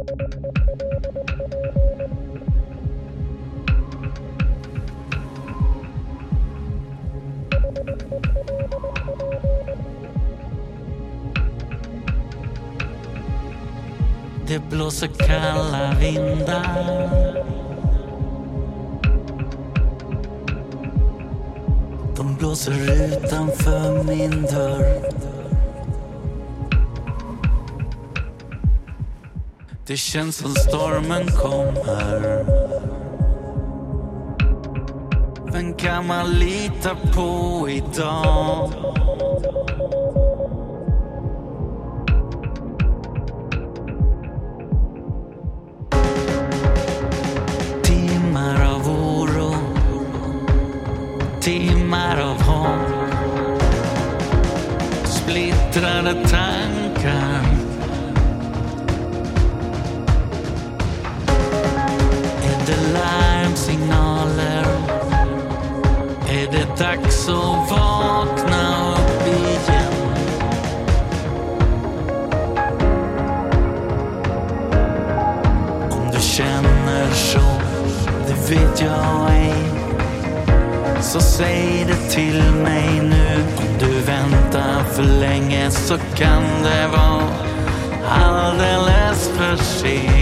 Det blåser kalla vindar. De blåser utanför min dörr. Det känns som stormen kommer. Vem kan man lita på idag? Timmar av oro, timmar av hopp. Splittrade tankar. Larmsignaler? Är det dags att vakna upp igen? Om du känner så, det vet jag ej. Så säg det till mig nu. Om du väntar för länge så kan det vara alldeles för sent.